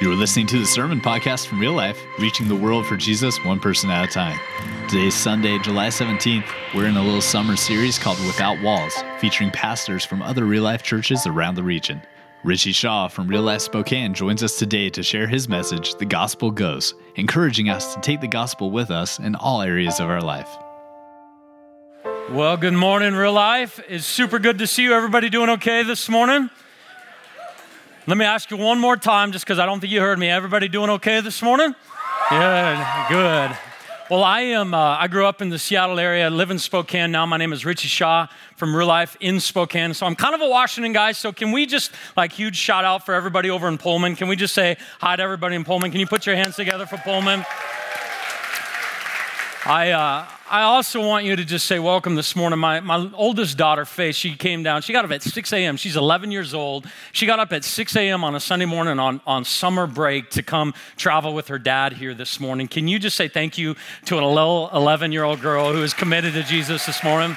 You're listening to the Sermon Podcast from Real Life, reaching the world for Jesus one person at a time. Today's Sunday, July 17th. We're in a little summer series called Without Walls, featuring pastors from other Real Life churches around the region. Richie Shaw from Real Life Spokane joins us today to share his message, The Gospel Goes, encouraging us to take the gospel with us in all areas of our life. Well, good morning, Real Life. It's super good to see you. Everybody doing okay this morning? Let me ask you one more time, just because I don't think you heard me. Everybody doing okay this morning? Good, good. Well, I am. Uh, I grew up in the Seattle area, live in Spokane now. My name is Richie Shaw from Real Life in Spokane. So I'm kind of a Washington guy. So can we just like huge shout out for everybody over in Pullman? Can we just say hi to everybody in Pullman? Can you put your hands together for Pullman? I, uh, I also want you to just say welcome this morning. My, my oldest daughter, Faith, she came down. She got up at 6 a.m. She's 11 years old. She got up at 6 a.m. on a Sunday morning on, on summer break to come travel with her dad here this morning. Can you just say thank you to a little 11 year old girl who is committed to Jesus this morning?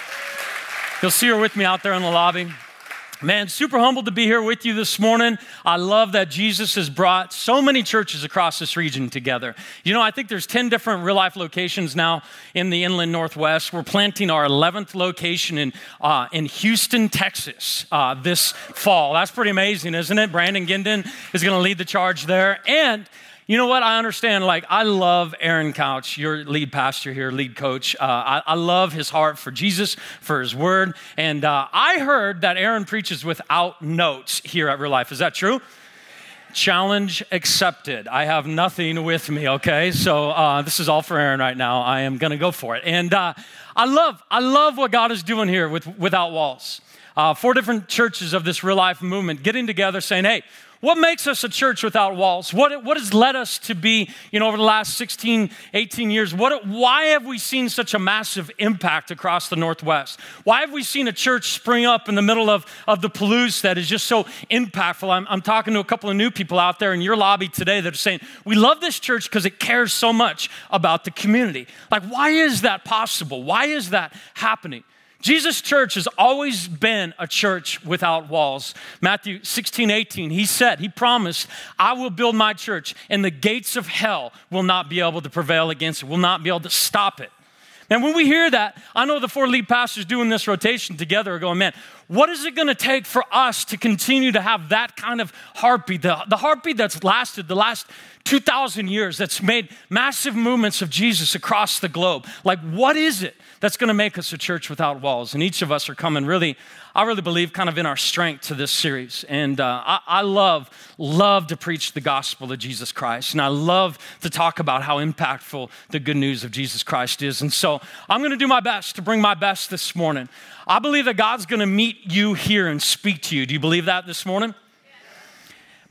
You'll see her with me out there in the lobby. Man, super humbled to be here with you this morning. I love that Jesus has brought so many churches across this region together. You know, I think there's 10 different real life locations now in the inland northwest. We're planting our 11th location in, uh, in Houston, Texas uh, this fall. That's pretty amazing, isn't it? Brandon Ginden is going to lead the charge there. And you know what? I understand. Like, I love Aaron Couch, your lead pastor here, lead coach. Uh, I, I, love his heart for Jesus, for his word. And uh, I heard that Aaron preaches without notes here at Real Life. Is that true? Challenge accepted. I have nothing with me, okay? So uh, this is all for Aaron right now. I am going to go for it. And uh, I love, I love what God is doing here with Without Walls. Uh, four different churches of this real life movement getting together saying, hey, what makes us a church without walls? What, what has led us to be, you know, over the last 16, 18 years? What, why have we seen such a massive impact across the Northwest? Why have we seen a church spring up in the middle of, of the Palouse that is just so impactful? I'm, I'm talking to a couple of new people out there in your lobby today that are saying, we love this church because it cares so much about the community. Like, why is that possible? Why is that happening? Jesus' church has always been a church without walls. Matthew 16, 18, he said, he promised, I will build my church, and the gates of hell will not be able to prevail against it, will not be able to stop it. And when we hear that, I know the four lead pastors doing this rotation together are going, man, what is it going to take for us to continue to have that kind of heartbeat, the, the heartbeat that's lasted the last 2,000 years, that's made massive movements of Jesus across the globe? Like, what is it that's going to make us a church without walls. And each of us are coming really, I really believe, kind of in our strength to this series. And uh, I, I love, love to preach the gospel of Jesus Christ. And I love to talk about how impactful the good news of Jesus Christ is. And so I'm going to do my best to bring my best this morning. I believe that God's going to meet you here and speak to you. Do you believe that this morning?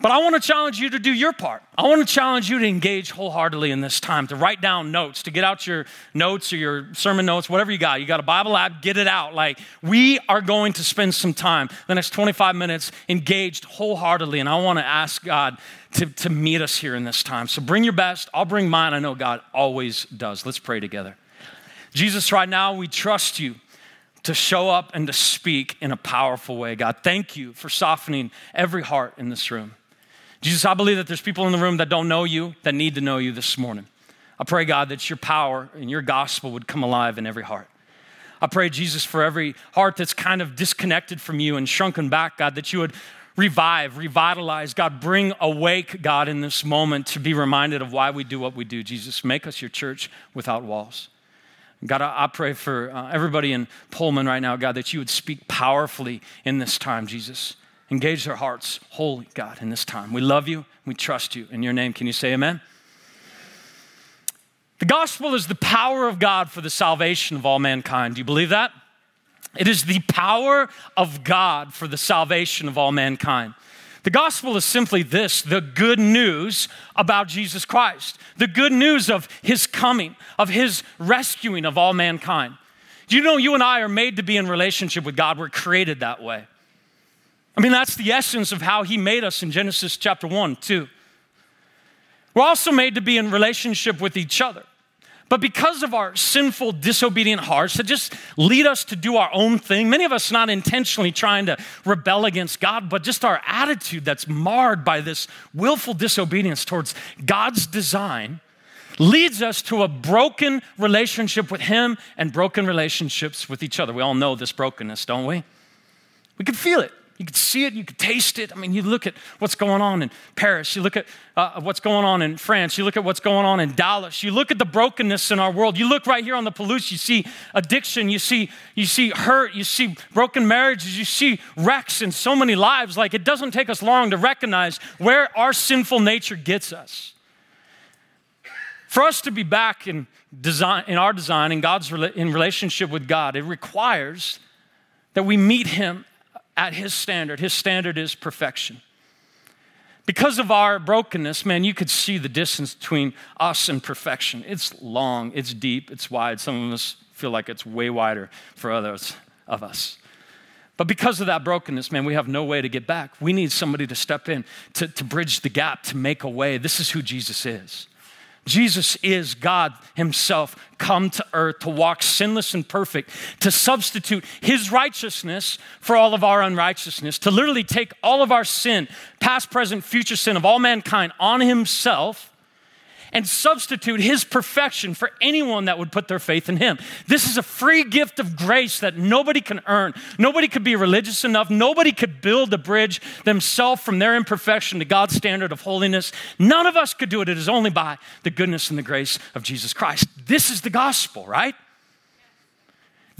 But I want to challenge you to do your part. I want to challenge you to engage wholeheartedly in this time, to write down notes, to get out your notes or your sermon notes, whatever you got. You got a Bible app, get it out. Like, we are going to spend some time, the next 25 minutes, engaged wholeheartedly. And I want to ask God to, to meet us here in this time. So bring your best. I'll bring mine. I know God always does. Let's pray together. Jesus, right now, we trust you to show up and to speak in a powerful way. God, thank you for softening every heart in this room. Jesus, I believe that there's people in the room that don't know you, that need to know you this morning. I pray, God, that your power and your gospel would come alive in every heart. I pray, Jesus, for every heart that's kind of disconnected from you and shrunken back, God, that you would revive, revitalize, God, bring awake, God, in this moment to be reminded of why we do what we do. Jesus, make us your church without walls. God, I pray for uh, everybody in Pullman right now, God, that you would speak powerfully in this time, Jesus. Engage their hearts, holy God, in this time. We love you. We trust you. In your name, can you say amen? The gospel is the power of God for the salvation of all mankind. Do you believe that? It is the power of God for the salvation of all mankind. The gospel is simply this the good news about Jesus Christ, the good news of his coming, of his rescuing of all mankind. Do you know you and I are made to be in relationship with God? We're created that way. I mean, that's the essence of how he made us in Genesis chapter 1, 2. We're also made to be in relationship with each other. But because of our sinful, disobedient hearts that just lead us to do our own thing, many of us not intentionally trying to rebel against God, but just our attitude that's marred by this willful disobedience towards God's design leads us to a broken relationship with Him and broken relationships with each other. We all know this brokenness, don't we? We can feel it. You could see it, you could taste it. I mean, you look at what's going on in Paris, you look at uh, what's going on in France, you look at what's going on in Dallas, you look at the brokenness in our world. You look right here on the Palouse, you see addiction, you see, you see hurt, you see broken marriages, you see wrecks in so many lives. Like it doesn't take us long to recognize where our sinful nature gets us. For us to be back in, design, in our design, in God's in relationship with God, it requires that we meet Him at His standard. His standard is perfection. Because of our brokenness, man, you could see the distance between us and perfection. It's long, it's deep, it's wide. Some of us feel like it's way wider for others of us. But because of that brokenness, man, we have no way to get back. We need somebody to step in to, to bridge the gap, to make a way. This is who Jesus is. Jesus is God Himself come to earth to walk sinless and perfect, to substitute His righteousness for all of our unrighteousness, to literally take all of our sin, past, present, future sin of all mankind on Himself and substitute his perfection for anyone that would put their faith in him. This is a free gift of grace that nobody can earn. Nobody could be religious enough. Nobody could build a bridge themselves from their imperfection to God's standard of holiness. None of us could do it. It is only by the goodness and the grace of Jesus Christ. This is the gospel, right?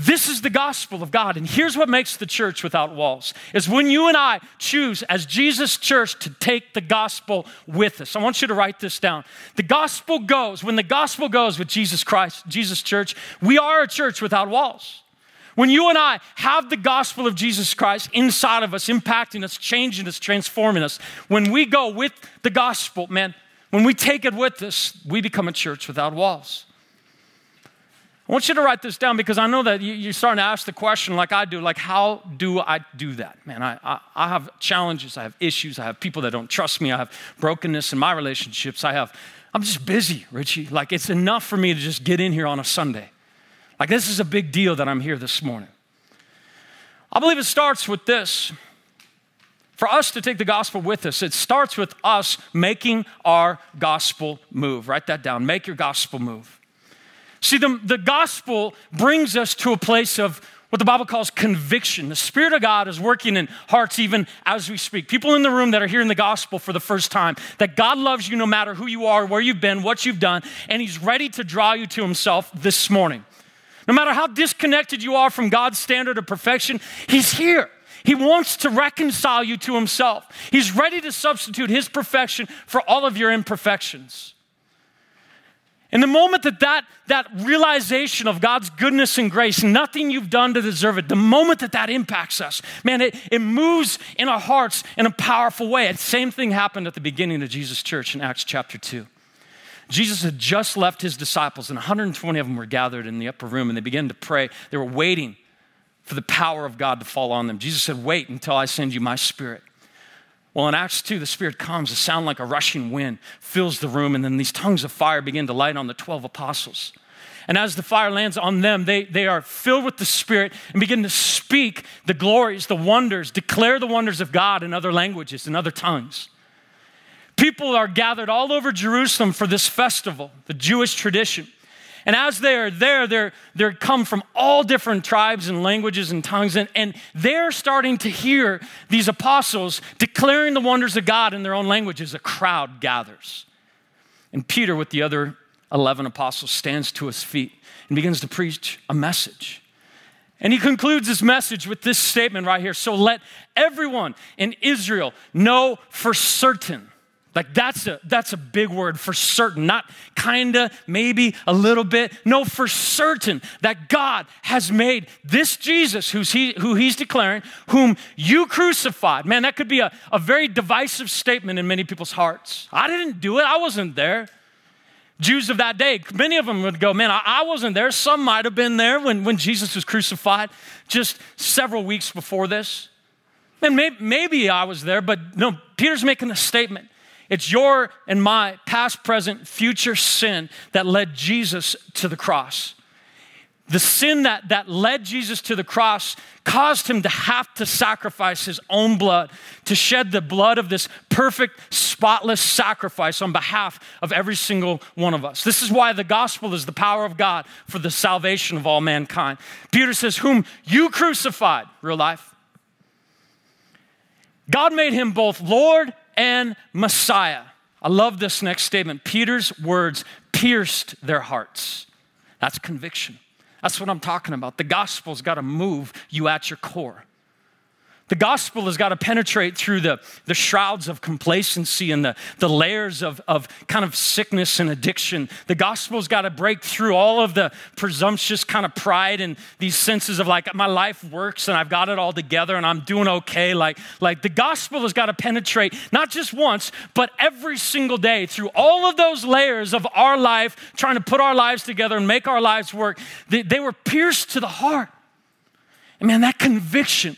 This is the gospel of God. And here's what makes the church without walls is when you and I choose as Jesus church to take the gospel with us. I want you to write this down. The gospel goes, when the gospel goes with Jesus Christ, Jesus church, we are a church without walls. When you and I have the gospel of Jesus Christ inside of us, impacting us, changing us, transforming us, when we go with the gospel, man, when we take it with us, we become a church without walls. I want you to write this down because I know that you're starting to ask the question, like I do, like, how do I do that? Man, I, I, I, have challenges, I have issues, I have people that don't trust me, I have brokenness in my relationships, I have, I'm just busy, Richie. Like, it's enough for me to just get in here on a Sunday. Like, this is a big deal that I'm here this morning. I believe it starts with this. For us to take the gospel with us, it starts with us making our gospel move. Write that down. Make your gospel move. See, the, the gospel brings us to a place of what the Bible calls conviction. The Spirit of God is working in hearts even as we speak. People in the room that are hearing the gospel for the first time, that God loves you no matter who you are, where you've been, what you've done, and He's ready to draw you to Himself this morning. No matter how disconnected you are from God's standard of perfection, He's here. He wants to reconcile you to Himself. He's ready to substitute His perfection for all of your imperfections. In the moment that, that that realization of God's goodness and grace, nothing you've done to deserve it, the moment that that impacts us, man, it, it moves in our hearts in a powerful way. The same thing happened at the beginning of Jesus' church in Acts chapter 2. Jesus had just left his disciples, and 120 of them were gathered in the upper room, and they began to pray. They were waiting for the power of God to fall on them. Jesus said, Wait until I send you my spirit. Well, in Acts 2, the Spirit comes, a sound like a rushing wind fills the room, and then these tongues of fire begin to light on the 12 apostles. And as the fire lands on them, they, they are filled with the Spirit and begin to speak the glories, the wonders, declare the wonders of God in other languages, in other tongues. People are gathered all over Jerusalem for this festival, the Jewish tradition. And as they are there, they're, they're come from all different tribes and languages and tongues, and, and they're starting to hear these apostles declaring the wonders of God in their own languages. A crowd gathers. And Peter, with the other 11 apostles, stands to his feet and begins to preach a message. And he concludes his message with this statement right here So let everyone in Israel know for certain like that's a that's a big word for certain, not kinda, maybe a little bit. No, for certain that God has made this Jesus, who's he, who he's declaring, whom you crucified. Man, that could be a, a very divisive statement in many people's hearts. I didn't do it, I wasn't there. Jews of that day, many of them would go, Man, I, I wasn't there. Some might have been there when, when Jesus was crucified just several weeks before this. And maybe, maybe I was there, but no, Peter's making a statement. It's your and my past, present, future sin that led Jesus to the cross. The sin that, that led Jesus to the cross caused him to have to sacrifice his own blood, to shed the blood of this perfect, spotless sacrifice on behalf of every single one of us. This is why the gospel is the power of God for the salvation of all mankind. Peter says, Whom you crucified, real life. God made him both Lord and Messiah. I love this next statement. Peter's words pierced their hearts. That's conviction. That's what I'm talking about. The gospel's got to move you at your core. The gospel has got to penetrate through the, the shrouds of complacency and the, the layers of, of kind of sickness and addiction. The gospel's got to break through all of the presumptuous kind of pride and these senses of like, my life works and I've got it all together and I'm doing okay. Like, like the gospel has got to penetrate not just once, but every single day through all of those layers of our life, trying to put our lives together and make our lives work. They, they were pierced to the heart. And man, that conviction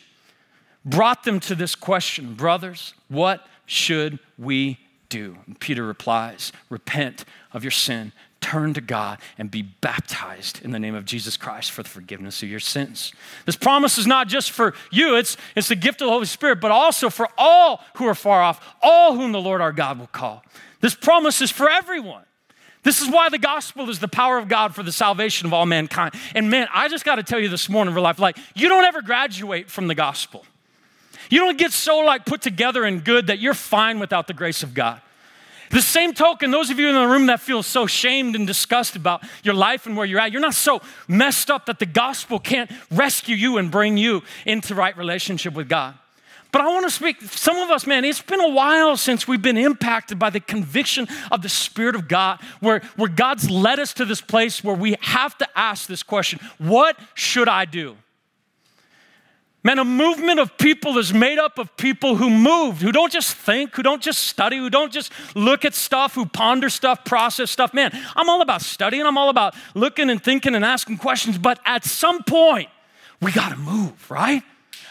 brought them to this question Brothers, what should we do? And Peter replies, Repent of your sin, turn to God, and be baptized in the name of Jesus Christ for the forgiveness of your sins. This promise is not just for you, it's, it's the gift of the Holy Spirit, but also for all who are far off, all whom the Lord our God will call. This promise is for everyone. This is why the gospel is the power of God for the salvation of all mankind. And man, I just got to tell you this morning, real life, like you don't ever graduate from the gospel. You don't get so like put together and good that you're fine without the grace of God. The same token, those of you in the room that feel so shamed and disgusted about your life and where you're at, you're not so messed up that the gospel can't rescue you and bring you into right relationship with God. But I want to speak, some of us, man, it's been a while since we've been impacted by the conviction of the Spirit of God, where, where God's led us to this place where we have to ask this question What should I do? Man, a movement of people is made up of people who move, who don't just think, who don't just study, who don't just look at stuff, who ponder stuff, process stuff. Man, I'm all about studying, I'm all about looking and thinking and asking questions, but at some point, we gotta move, right?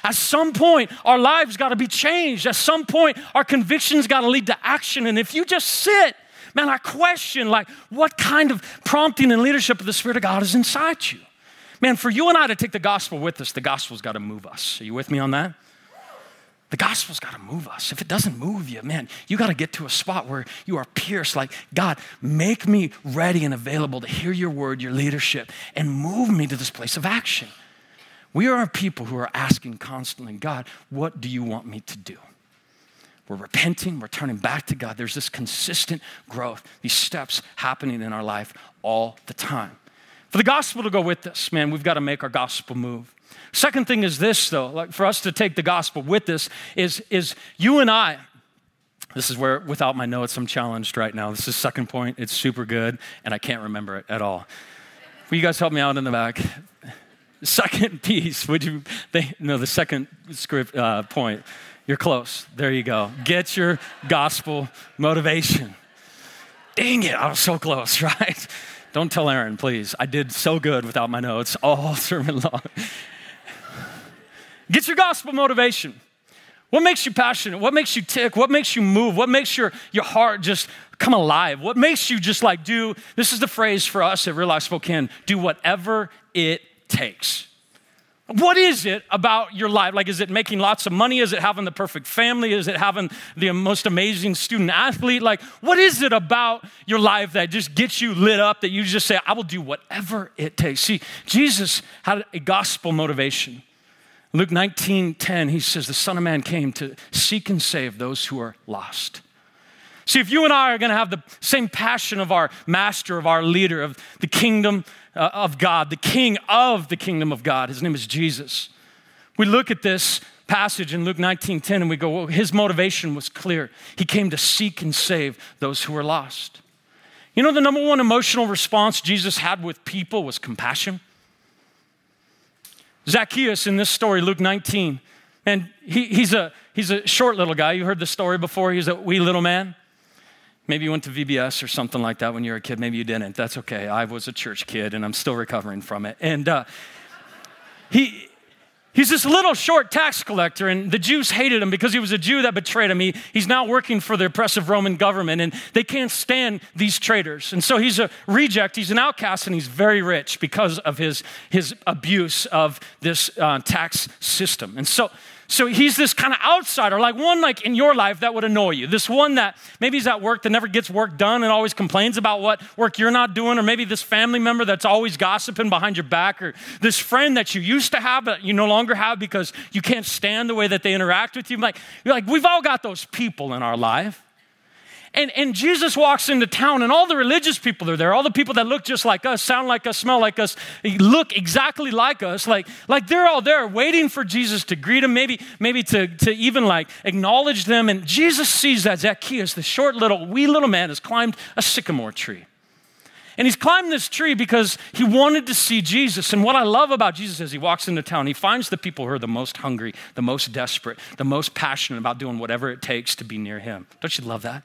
At some point, our lives gotta be changed. At some point, our convictions gotta lead to action. And if you just sit, man, I question, like, what kind of prompting and leadership of the Spirit of God is inside you? Man, for you and I to take the gospel with us, the gospel's got to move us. Are you with me on that? The gospel's got to move us. If it doesn't move you, man, you got to get to a spot where you are pierced like, God, make me ready and available to hear your word, your leadership, and move me to this place of action. We are people who are asking constantly, God, what do you want me to do? We're repenting, we're turning back to God. There's this consistent growth, these steps happening in our life all the time. For the gospel to go with this, man, we've got to make our gospel move. Second thing is this, though, like for us to take the gospel with us, is, is you and I. This is where, without my notes, I'm challenged right now. This is second point. It's super good, and I can't remember it at all. Will you guys help me out in the back? Second piece, would you? They, no, the second script uh, point. You're close. There you go. Get your gospel motivation. Dang it, I was so close, right? Don't tell Aaron, please. I did so good without my notes all sermon long. Get your gospel motivation. What makes you passionate? What makes you tick? What makes you move? What makes your, your heart just come alive? What makes you just like do, this is the phrase for us at Real Life Spokane, do whatever it takes. What is it about your life? Like, is it making lots of money? Is it having the perfect family? Is it having the most amazing student athlete? Like, what is it about your life that just gets you lit up that you just say, I will do whatever it takes? See, Jesus had a gospel motivation. Luke 19 10, he says, The Son of Man came to seek and save those who are lost. See, if you and I are going to have the same passion of our master, of our leader, of the kingdom uh, of God, the king of the kingdom of God. His name is Jesus. We look at this passage in Luke 19:10 and we go, well, his motivation was clear. He came to seek and save those who were lost. You know, the number one emotional response Jesus had with people was compassion. Zacchaeus in this story, Luke 19, and he, he's, a, he's a short little guy. You heard the story before. He's a wee little man. Maybe you went to VBS or something like that when you were a kid. Maybe you didn't. That's okay. I was a church kid and I'm still recovering from it. And uh, he, He's this little short tax collector, and the Jews hated him because he was a Jew that betrayed him. He, he's now working for the oppressive Roman government, and they can't stand these traitors. And so he's a reject, he's an outcast, and he's very rich because of his, his abuse of this uh, tax system. And so so he's this kind of outsider, like one like in your life that would annoy you. This one that maybe he's at work that never gets work done and always complains about what work you're not doing, or maybe this family member that's always gossiping behind your back, or this friend that you used to have but you no longer have because you can't stand the way that they interact with you. Like, like we've all got those people in our life. And, and Jesus walks into town, and all the religious people are there, all the people that look just like us, sound like us, smell like us, look exactly like us. Like, like they're all there waiting for Jesus to greet them, maybe, maybe to, to even like acknowledge them. And Jesus sees that Zacchaeus, the short little, wee little man, has climbed a sycamore tree. And he's climbed this tree because he wanted to see Jesus. And what I love about Jesus as he walks into town, he finds the people who are the most hungry, the most desperate, the most passionate about doing whatever it takes to be near him. Don't you love that?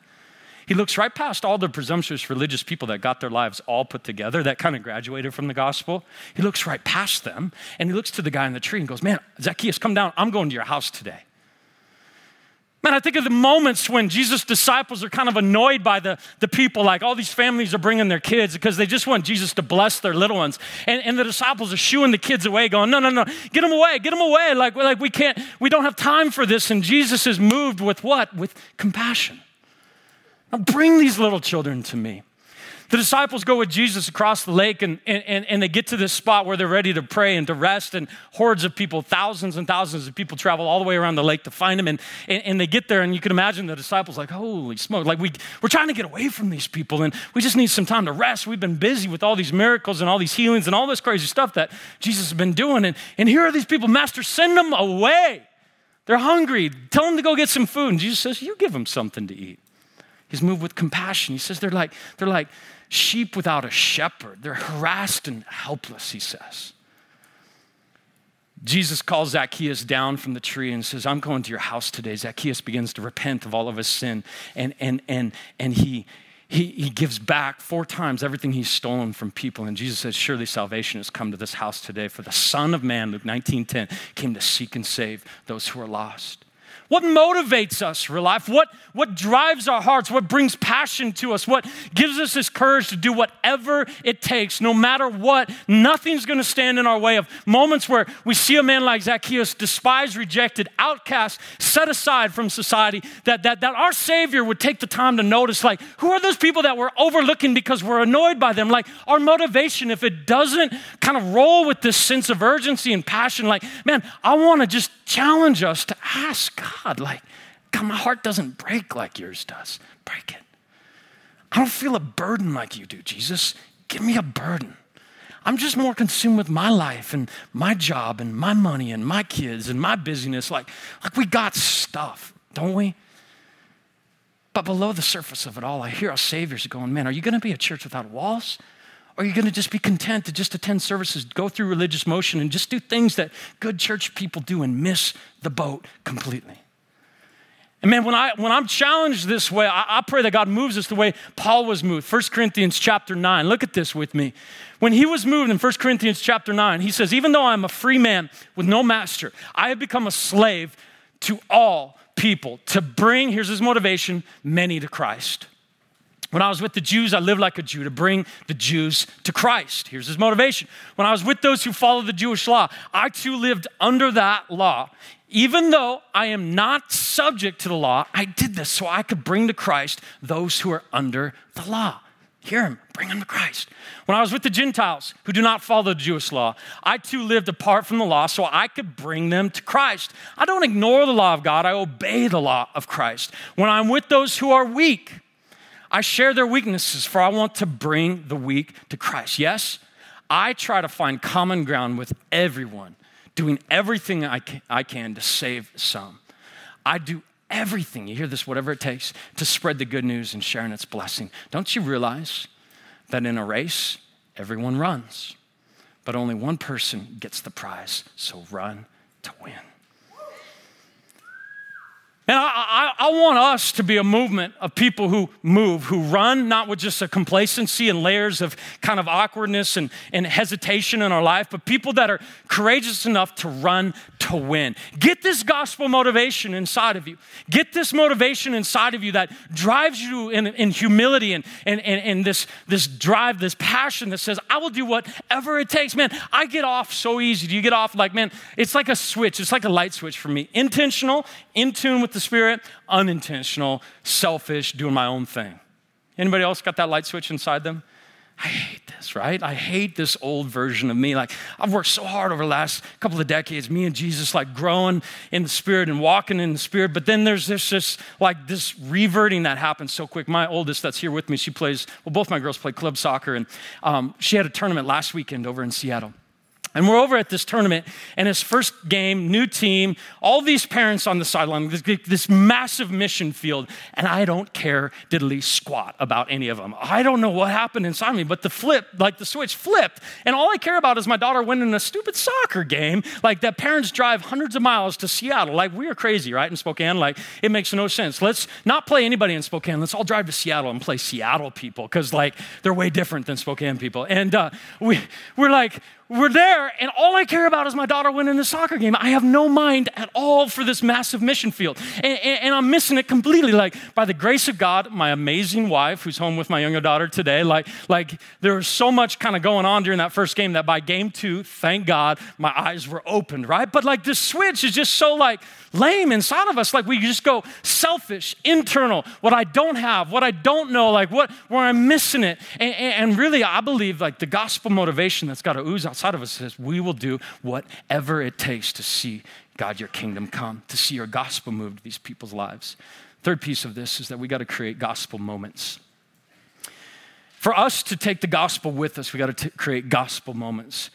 He looks right past all the presumptuous religious people that got their lives all put together, that kind of graduated from the gospel. He looks right past them and he looks to the guy in the tree and goes, Man, Zacchaeus, come down. I'm going to your house today. Man, I think of the moments when Jesus' disciples are kind of annoyed by the, the people, like all these families are bringing their kids because they just want Jesus to bless their little ones. And, and the disciples are shooing the kids away, going, No, no, no, get them away, get them away. Like, like we can't, we don't have time for this. And Jesus is moved with what? With compassion. Now bring these little children to me. The disciples go with Jesus across the lake and, and, and they get to this spot where they're ready to pray and to rest, and hordes of people, thousands and thousands of people travel all the way around the lake to find him. And, and, and they get there, and you can imagine the disciples like, holy smoke, like we, we're trying to get away from these people, and we just need some time to rest. We've been busy with all these miracles and all these healings and all this crazy stuff that Jesus has been doing. And, and here are these people, Master, send them away. They're hungry. Tell them to go get some food. And Jesus says, You give them something to eat. He's moved with compassion. He says they're like, they're like sheep without a shepherd. They're harassed and helpless, he says. Jesus calls Zacchaeus down from the tree and says, I'm going to your house today. Zacchaeus begins to repent of all of his sin, and, and, and, and he, he, he gives back four times everything he's stolen from people. And Jesus says, Surely salvation has come to this house today, for the Son of Man, Luke 19 10, came to seek and save those who are lost. What motivates us, real life? What, what drives our hearts? What brings passion to us? What gives us this courage to do whatever it takes, no matter what? Nothing's going to stand in our way of moments where we see a man like Zacchaeus, despised, rejected, outcast, set aside from society, that, that, that our Savior would take the time to notice, like, who are those people that we're overlooking because we're annoyed by them? Like, our motivation, if it doesn't kind of roll with this sense of urgency and passion, like, man, I want to just challenge us to ask God, like, God, my heart doesn't break like yours does. Break it. I don't feel a burden like you do, Jesus. Give me a burden. I'm just more consumed with my life and my job and my money and my kids and my busyness. Like, like we got stuff, don't we? But below the surface of it all, I hear our saviors going, man, are you going to be a church without walls? Or are you going to just be content to just attend services, go through religious motion, and just do things that good church people do and miss the boat completely? And man, when, I, when I'm challenged this way, I, I, pray that God moves us the way Paul was moved. 1 Corinthians chapter 9. Look at this with me. When he was moved in 1 Corinthians chapter 9, he says, Even though I'm a free man with no master, I have become a slave to all people to bring, here's his motivation, many to Christ. When I was with the Jews, I lived like a Jew to bring the Jews to Christ. Here's his motivation. When I was with those who follow the Jewish law, I too lived under that law. Even though I am not subject to the law, I did this so I could bring to Christ those who are under the law. Hear him, bring them to Christ. When I was with the Gentiles who do not follow the Jewish law, I too lived apart from the law so I could bring them to Christ. I don't ignore the law of God, I obey the law of Christ. When I'm with those who are weak, I share their weaknesses, for I want to bring the weak to Christ. Yes, I try to find common ground with everyone, doing everything I can, I can to save some. I do everything, you hear this, whatever it takes, to spread the good news and sharing its blessing. Don't you realize that in a race, everyone runs, but only one person gets the prize? So run to win. And I, I, I, want us to be a movement of people who move, who run, not with just a complacency and layers of kind of awkwardness and, and hesitation in our life, but people that are courageous enough to run to win. Get this gospel motivation inside of you. Get this motivation inside of you that drives you in, in humility and, and, and, and this, this drive, this passion that says, I will do whatever it takes. Man, I get off so easy. Do you get off like, man, it's like a switch, it's like a light switch for me. Intentional, in tune with the Spirit, unintentional, selfish, doing my own thing. Anybody else got that light switch inside them? I hate this, right? I hate this old version of me. Like, I've worked so hard over the last couple of decades, me and Jesus, like growing in the Spirit and walking in the Spirit. But then there's this just like this reverting that happens so quick. My oldest that's here with me, she plays, well, both my girls play club soccer, and um, she had a tournament last weekend over in Seattle. And we're over at this tournament, and his first game, new team, all these parents on the sideline, this, this, massive mission field, and I don't care diddly squat about any of them. I don't know what happened inside me, but the flip, like the switch flipped, and all I care about is my daughter winning a stupid soccer game, like that parents drive hundreds of miles to Seattle. Like, we are crazy, right, in Spokane? Like, it makes no sense. Let's not play anybody in Spokane. Let's all drive to Seattle and play Seattle people, because, like, they're way different than Spokane people. And uh, we, we're like, we're there, and all I care about is my daughter winning the soccer game. I have no mind at all for this massive mission field. And, and, and, I'm missing it completely. Like, by the grace of God, my amazing wife, who's home with my younger daughter today, like, like there was so much kind of going on during that first game that by game two, thank God, my eyes were opened, right? But like, the switch is just so like lame inside of us. Like, we just go selfish, internal, what I don't have, what I don't know, like, what, where I'm missing it. And, and really, I believe like the gospel motivation that's got to ooze out outside of us says we will do whatever it takes to see God, your kingdom come, to see your gospel move to these people's lives. Third piece of this is that we got to create gospel moments. For us to take the gospel with us, we got to create gospel moments.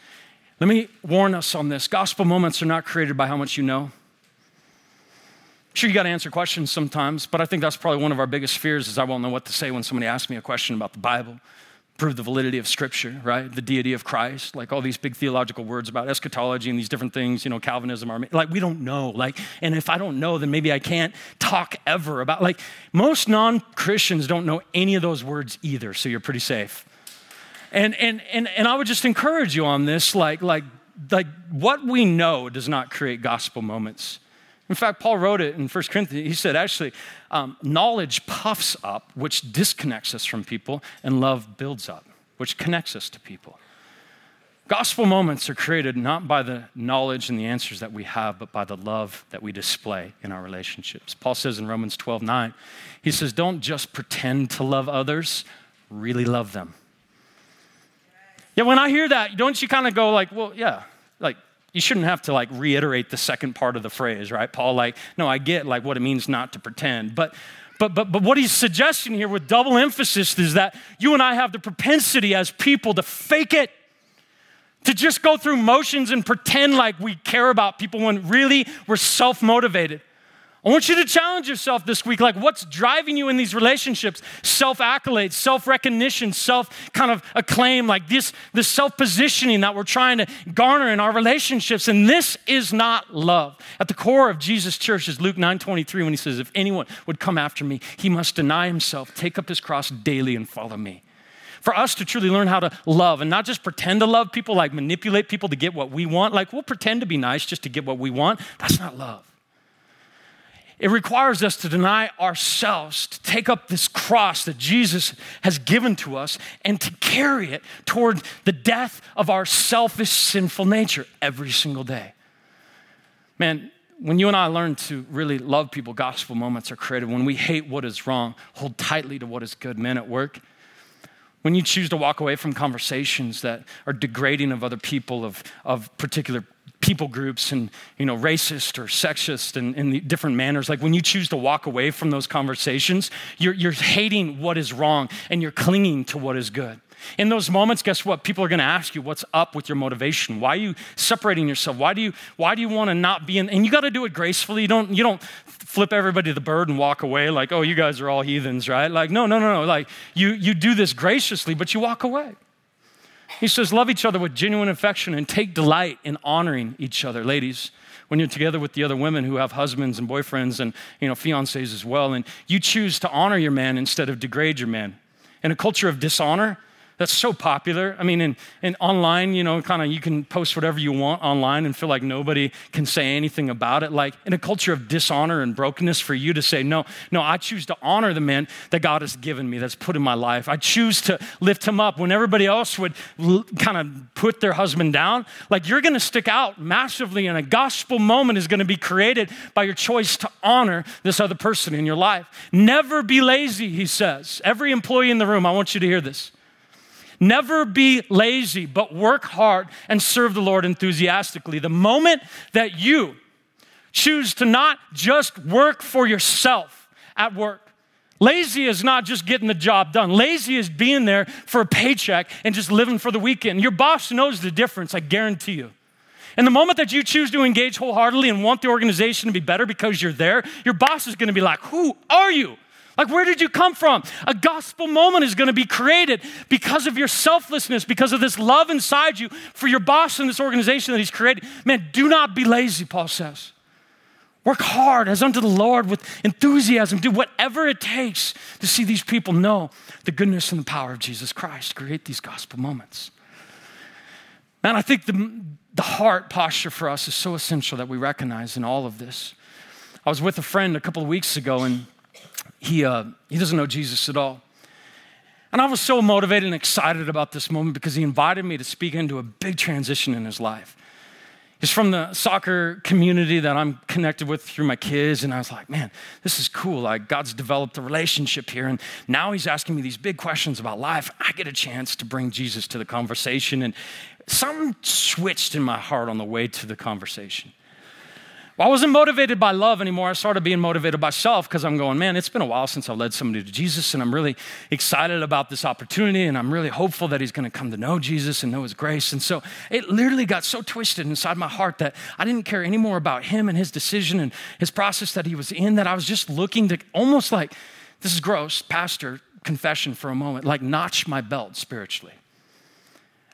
Let me warn us on this gospel moments are not created by how much you know. Sure, you got to answer questions sometimes, but I think that's probably one of our biggest fears is I won't know what to say when somebody asks me a question about the Bible prove the validity of Scripture, right? The deity of Christ, like all these big theological words about eschatology and these different things, you know, Calvinism, like we don't know. Like, and if I don't know, then maybe I can't talk ever about. Like, most non-Christians don't know any of those words either, so you're pretty safe. And and and and I would just encourage you on this, like like like what we know does not create gospel moments. In fact, Paul wrote it in 1 Corinthians. He said, actually, um, knowledge puffs up, which disconnects us from people, and love builds up, which connects us to people. Gospel moments are created not by the knowledge and the answers that we have, but by the love that we display in our relationships. Paul says in Romans 12 9, he says, Don't just pretend to love others, really love them. Yeah, when I hear that, don't you kind of go like, well, yeah, like you shouldn't have to like reiterate the second part of the phrase, right? Paul, like, no, I get like what it means not to pretend. But but but but what he's suggesting here with double emphasis is that you and I have the propensity as people to fake it. To just go through motions and pretend like we care about people when really we're self motivated. I want you to challenge yourself this week. Like, what's driving you in these relationships? Self accolades, self recognition, self kind of acclaim, like this, this self positioning that we're trying to garner in our relationships. And this is not love. At the core of Jesus' church is Luke 9 23 when he says, If anyone would come after me, he must deny himself, take up his cross daily, and follow me. For us to truly learn how to love and not just pretend to love people, like manipulate people to get what we want, like we'll pretend to be nice just to get what we want, that's not love. It requires us to deny ourselves, to take up this cross that Jesus has given to us, and to carry it toward the death of our selfish, sinful nature every single day. Man, when you and I learn to really love people, gospel moments are created. When we hate what is wrong, hold tightly to what is good. Men at work, when you choose to walk away from conversations that are degrading of other people, of, of particular people groups and you know racist or sexist and in different manners like when you choose to walk away from those conversations you're, you're hating what is wrong and you're clinging to what is good. In those moments guess what? People are going to ask you what's up with your motivation? Why are you separating yourself? Why do you why do you want to not be in and you got to do it gracefully. You don't you don't flip everybody the bird and walk away like oh you guys are all heathens right? Like no no no no. Like you you do this graciously but you walk away He says, Love each other with genuine affection and take delight in honoring each other. Ladies, when you're together with the other women who have husbands and boyfriends and you know fiancés as well, and you choose to honor your man instead of degrade your man. In a culture of dishonor, that's so popular. I mean, in, in online, you know, kind of you can post whatever you want online and feel like nobody can say anything about it. Like in a culture of dishonor and brokenness, for you to say, no, no, I choose to honor the man that God has given me, that's put in my life. I choose to lift him up when everybody else would l- kind of put their husband down. Like you're going to stick out massively, and a gospel moment is going to be created by your choice to honor this other person in your life. Never be lazy, he says. Every employee in the room, I want you to hear this. Never be lazy, but work hard and serve the Lord enthusiastically. The moment that you choose to not just work for yourself at work, Lazy is not just getting the job done. Lazy is being there for a paycheck and just living for the weekend. Your boss knows the difference, I guarantee you. And the moment that you choose to engage wholeheartedly and want the organization to be better because you're there, your boss is going to be like, Who are you? Like, where did you come from? A gospel moment is going to be created because of your selflessness, because of this love inside you for your boss and this organization that he's created. Man, do not be lazy, Paul says. Work hard as unto the Lord with enthusiasm. Do whatever it takes to see these people know the goodness and the power of Jesus Christ. Create these gospel moments. Man, I think the, the heart posture for us is so essential that we recognize in all of this. I was with a friend a couple of weeks ago, and he, uh, he doesn't know Jesus at all. And I was so motivated and excited about this moment because he invited me to speak into a big transition in his life. He's from the soccer community that I'm connected with through my kids. And I was like, man, this is cool. Like, God's developed a relationship here. And now he's asking me these big questions about life. I get a chance to bring Jesus to the conversation. And something switched in my heart on the way to the conversation. Well, I wasn't motivated by love anymore. I started being motivated by self because I'm going, man, it's been a while since I led somebody to Jesus, and I'm really excited about this opportunity, and I'm really hopeful that he's going to come to know Jesus and know his grace. And so it literally got so twisted inside my heart that I didn't care anymore about him and his decision and his process that he was in, that I was just looking to almost like, this is gross, pastor confession for a moment, like notch my belt spiritually.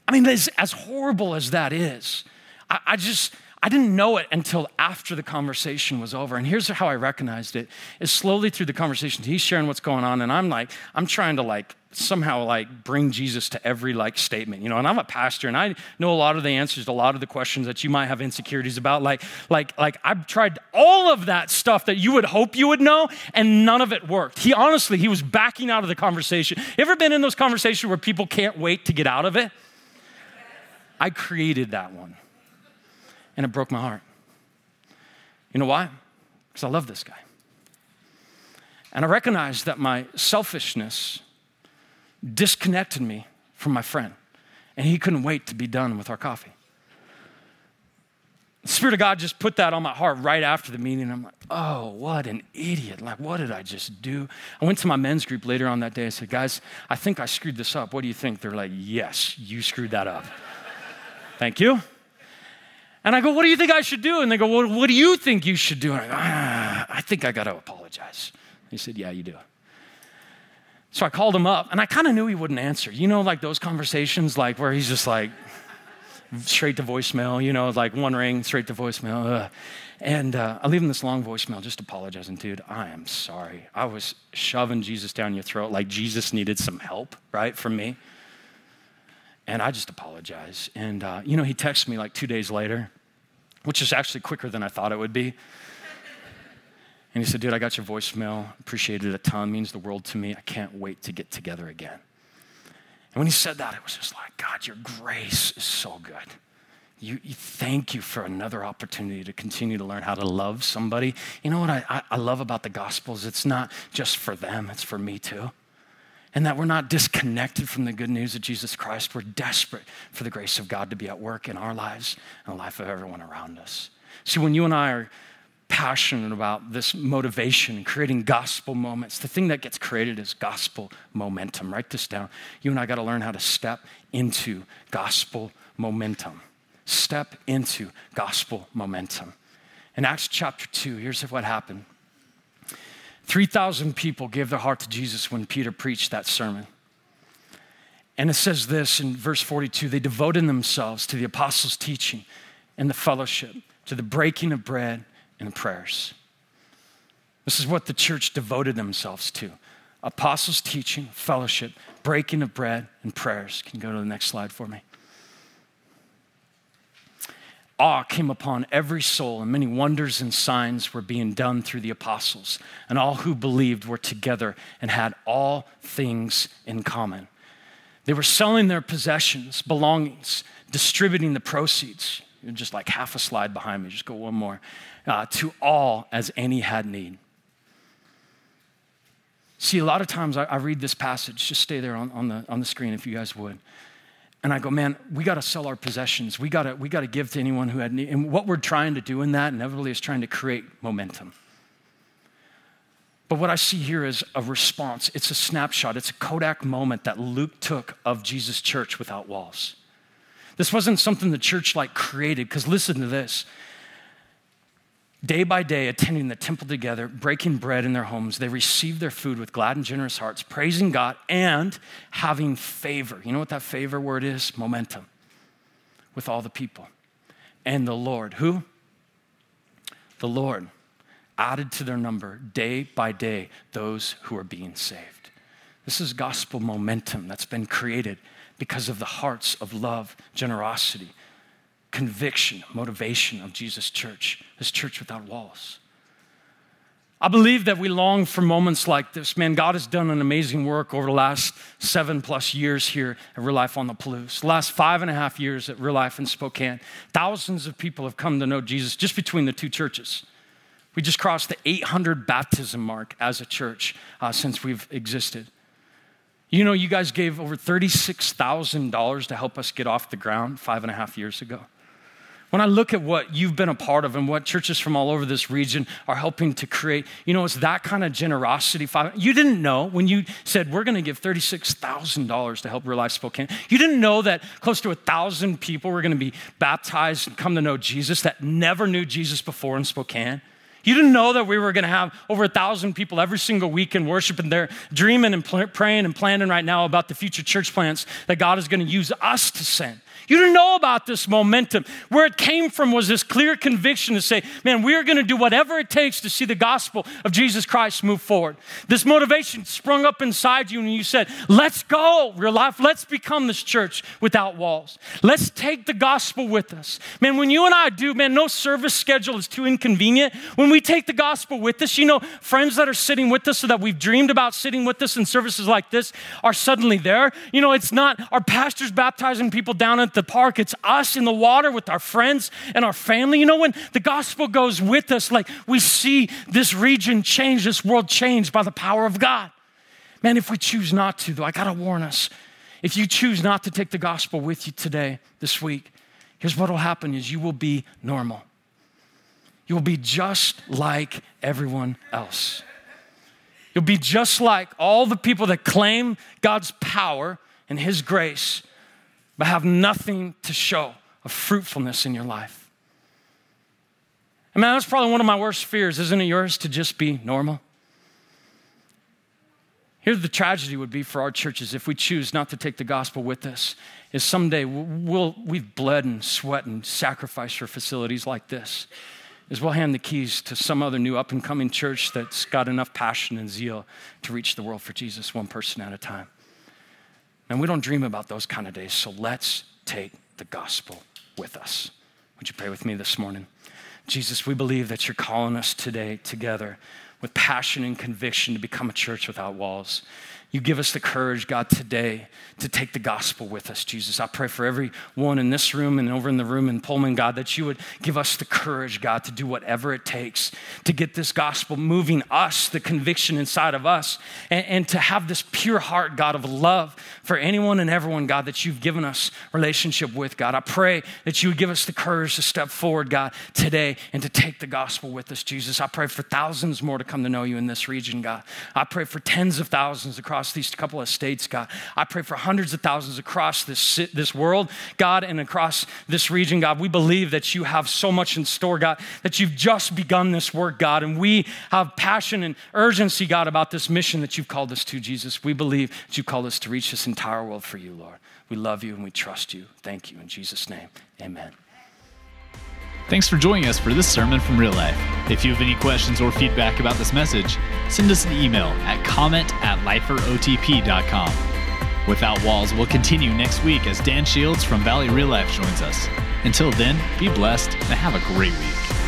I mean, as, as horrible as that is, I, I just, I didn't know it until after the conversation was over. And here's how I recognized it is slowly through the conversation, he's sharing what's going on, and I'm like, I'm trying to like somehow like bring Jesus to every like statement, you know, and I'm a pastor and I know a lot of the answers to a lot of the questions that you might have insecurities about. Like, like, like I've tried all of that stuff that you would hope you would know, and none of it worked. He honestly, he was backing out of the conversation. Ever been in those conversations where people can't wait to get out of it? I created that one and it broke my heart. You know why? Because I love this guy. And I recognized that my selfishness disconnected me from my friend, and he couldn't wait to be done with our coffee. The Spirit of God just put that on my heart right after the meeting. I'm like, oh, what an idiot. Like, what did I just do? I went to my men's group later on that day. I said, guys, I think I screwed this up. What do you think? They're like, yes, you screwed that up. Thank you. And I go, What do you think I should do? And they go, Well, what do you think you should do? And I go, ah, I think I got to apologize. He said, Yeah, you do. So I called him up, and I kind of knew he wouldn't answer. You know, like those conversations, like where he's just like straight to voicemail, you know, like one ring, straight to voicemail. Ugh. And uh, I leave him this long voicemail just apologizing, dude. I am sorry. I was shoving Jesus down your throat like Jesus needed some help, right, from me. And I just apologize. And, uh, you know, he texts me like two days later, which is actually quicker than I thought it would be. And he said, Dude, I got your voicemail. Appreciate it a ton. Means the world to me. I can't wait to get together again. And when he said that, it was just like, God, your grace is so good. You, you, thank you for another opportunity to continue to learn how to love somebody. You know what I, I, I love about the Gospels? It's not just for them, it's for me too and that we're not disconnected from the good news of Jesus Christ. We're desperate for the grace of God to be at work in our lives and the life of everyone around us. See, when you and I are passionate about this motivation, creating gospel moments, the thing that gets created is gospel momentum. Write this down. You and I got to learn how to step into gospel momentum. Step into gospel momentum. In Acts chapter 2, here's what happened. 3,000 people gave their heart to Jesus when Peter preached that sermon. And it says this in verse 42 they devoted themselves to the apostles' teaching and the fellowship, to the breaking of bread and the prayers. This is what the church devoted themselves to apostles' teaching, fellowship, breaking of bread, and prayers. Can you go to the next slide for me? Awe came upon every soul, and many wonders and signs were being done through the apostles. And all who believed were together and had all things in common. They were selling their possessions, belongings, distributing the proceeds. Just like half a slide behind me, just go one more. Uh, to all as any had need. See, a lot of times I, I read this passage, just stay there on, on, the, on the screen if you guys would. And I go, man, we got to sell our possessions. We got to we got to give to anyone who had need. And what we're trying to do in that inevitably is trying to create momentum. But what I see here is a response. It's a snapshot. It's a Kodak moment that Luke took of Jesus' church without walls. This wasn't something the church like created, because listen to this day by day attending the temple together, breaking bread in their homes. They received their food with glad and generous hearts, praising God and having favor. You know what that favor word is? Momentum with all the people. And the Lord, who? The Lord added to their number day by day those who are being saved. This is gospel momentum that's been created because of the hearts of love, generosity, conviction, motivation of Jesus' church, this church without walls. I believe that we long for moments like this. Man, God has done an amazing work over the last seven plus years here at Real Life on the Palouse. The last five and a half years at Real Life in Spokane. Thousands of people have come to know Jesus just between the two churches. We just crossed the 800 baptism mark as a church uh, since we've existed. You know, you guys gave over $36,000 to help us get off the ground five and a half years ago. When I look at what you've been a part of and what churches from all over this region are helping to create, you know, it's that kind of generosity. You didn't know when you said, we're going to give $36,000 to help Real Life Spokane. You didn't know that close to a thousand people were going to be baptized and come to know Jesus that never knew Jesus before in Spokane. You didn't know that we were going to have over a thousand people every single week in worship, and they're dreaming and pl- praying and planning right now about the future church plants that God is going to use us to send. You didn't know about this momentum. Where it came from was this clear conviction to say, man, we are going to do whatever it takes to see the gospel of Jesus Christ move forward. This motivation sprung up inside you and you said, let's go, real life. Let's become this church without walls. Let's take the gospel with us. Man, when you and I do, man, no service schedule is too inconvenient. When we take the gospel with us, you know, friends that are sitting with us so that we've dreamed about sitting with us in services like this are suddenly there. You know, it's not our pastors baptizing people down at the the park, it's us in the water with our friends and our family. You know, when the gospel goes with us, like we see this region change, this world change by the power of God. Man, if we choose not to, though, I gotta warn us. If you choose not to take the gospel with you today, this week, here's what will happen is you will be normal. You will be just like everyone else. You'll be just like all the people that claim God's power and His grace but have nothing to show of fruitfulness in your life. I mean, that's probably one of my worst fears, isn't it yours, to just be normal? Here's the tragedy would be for our churches if we choose not to take the gospel with us is someday we'll, we've bled and sweat and sacrificed for facilities like this is we'll hand the keys to some other new up and coming church that's got enough passion and zeal to reach the world for jesus one person at a time and we don't dream about those kind of days, so let's take the gospel with us. Would you pray with me this morning? Jesus, we believe that you're calling us today together with passion and conviction to become a church without walls. You give us the courage, God, today to take the gospel with us, Jesus. I pray for everyone in this room and over in the room in Pullman, God, that you would give us the courage, God, to do whatever it takes to get this gospel moving us, the conviction inside of us, and, and to have this pure heart, God, of love for anyone and everyone, God, that you've given us relationship with, God. I pray that you would give us the courage to step forward, God, today and to take the gospel with us, Jesus. I pray for thousands more to come to know you in this region, God. I pray for tens of thousands across across these couple of states, God. I pray for hundreds of thousands across this, this world, God, and across this region, God. We believe that you have so much in store, God, that you've just begun this work, God, and we have passion and urgency, God, about this mission that you've called us to, Jesus. We believe that you called us to reach this entire world for you, Lord. We love you and we trust you. Thank you. In Jesus' name, amen. Thanks for joining us for this sermon from Real Life. If you have any questions or feedback about this message, send us an email at comment at liferotp.com. Without Walls will continue next week as Dan Shields from Valley Real Life joins us. Until then, be blessed and have a great week.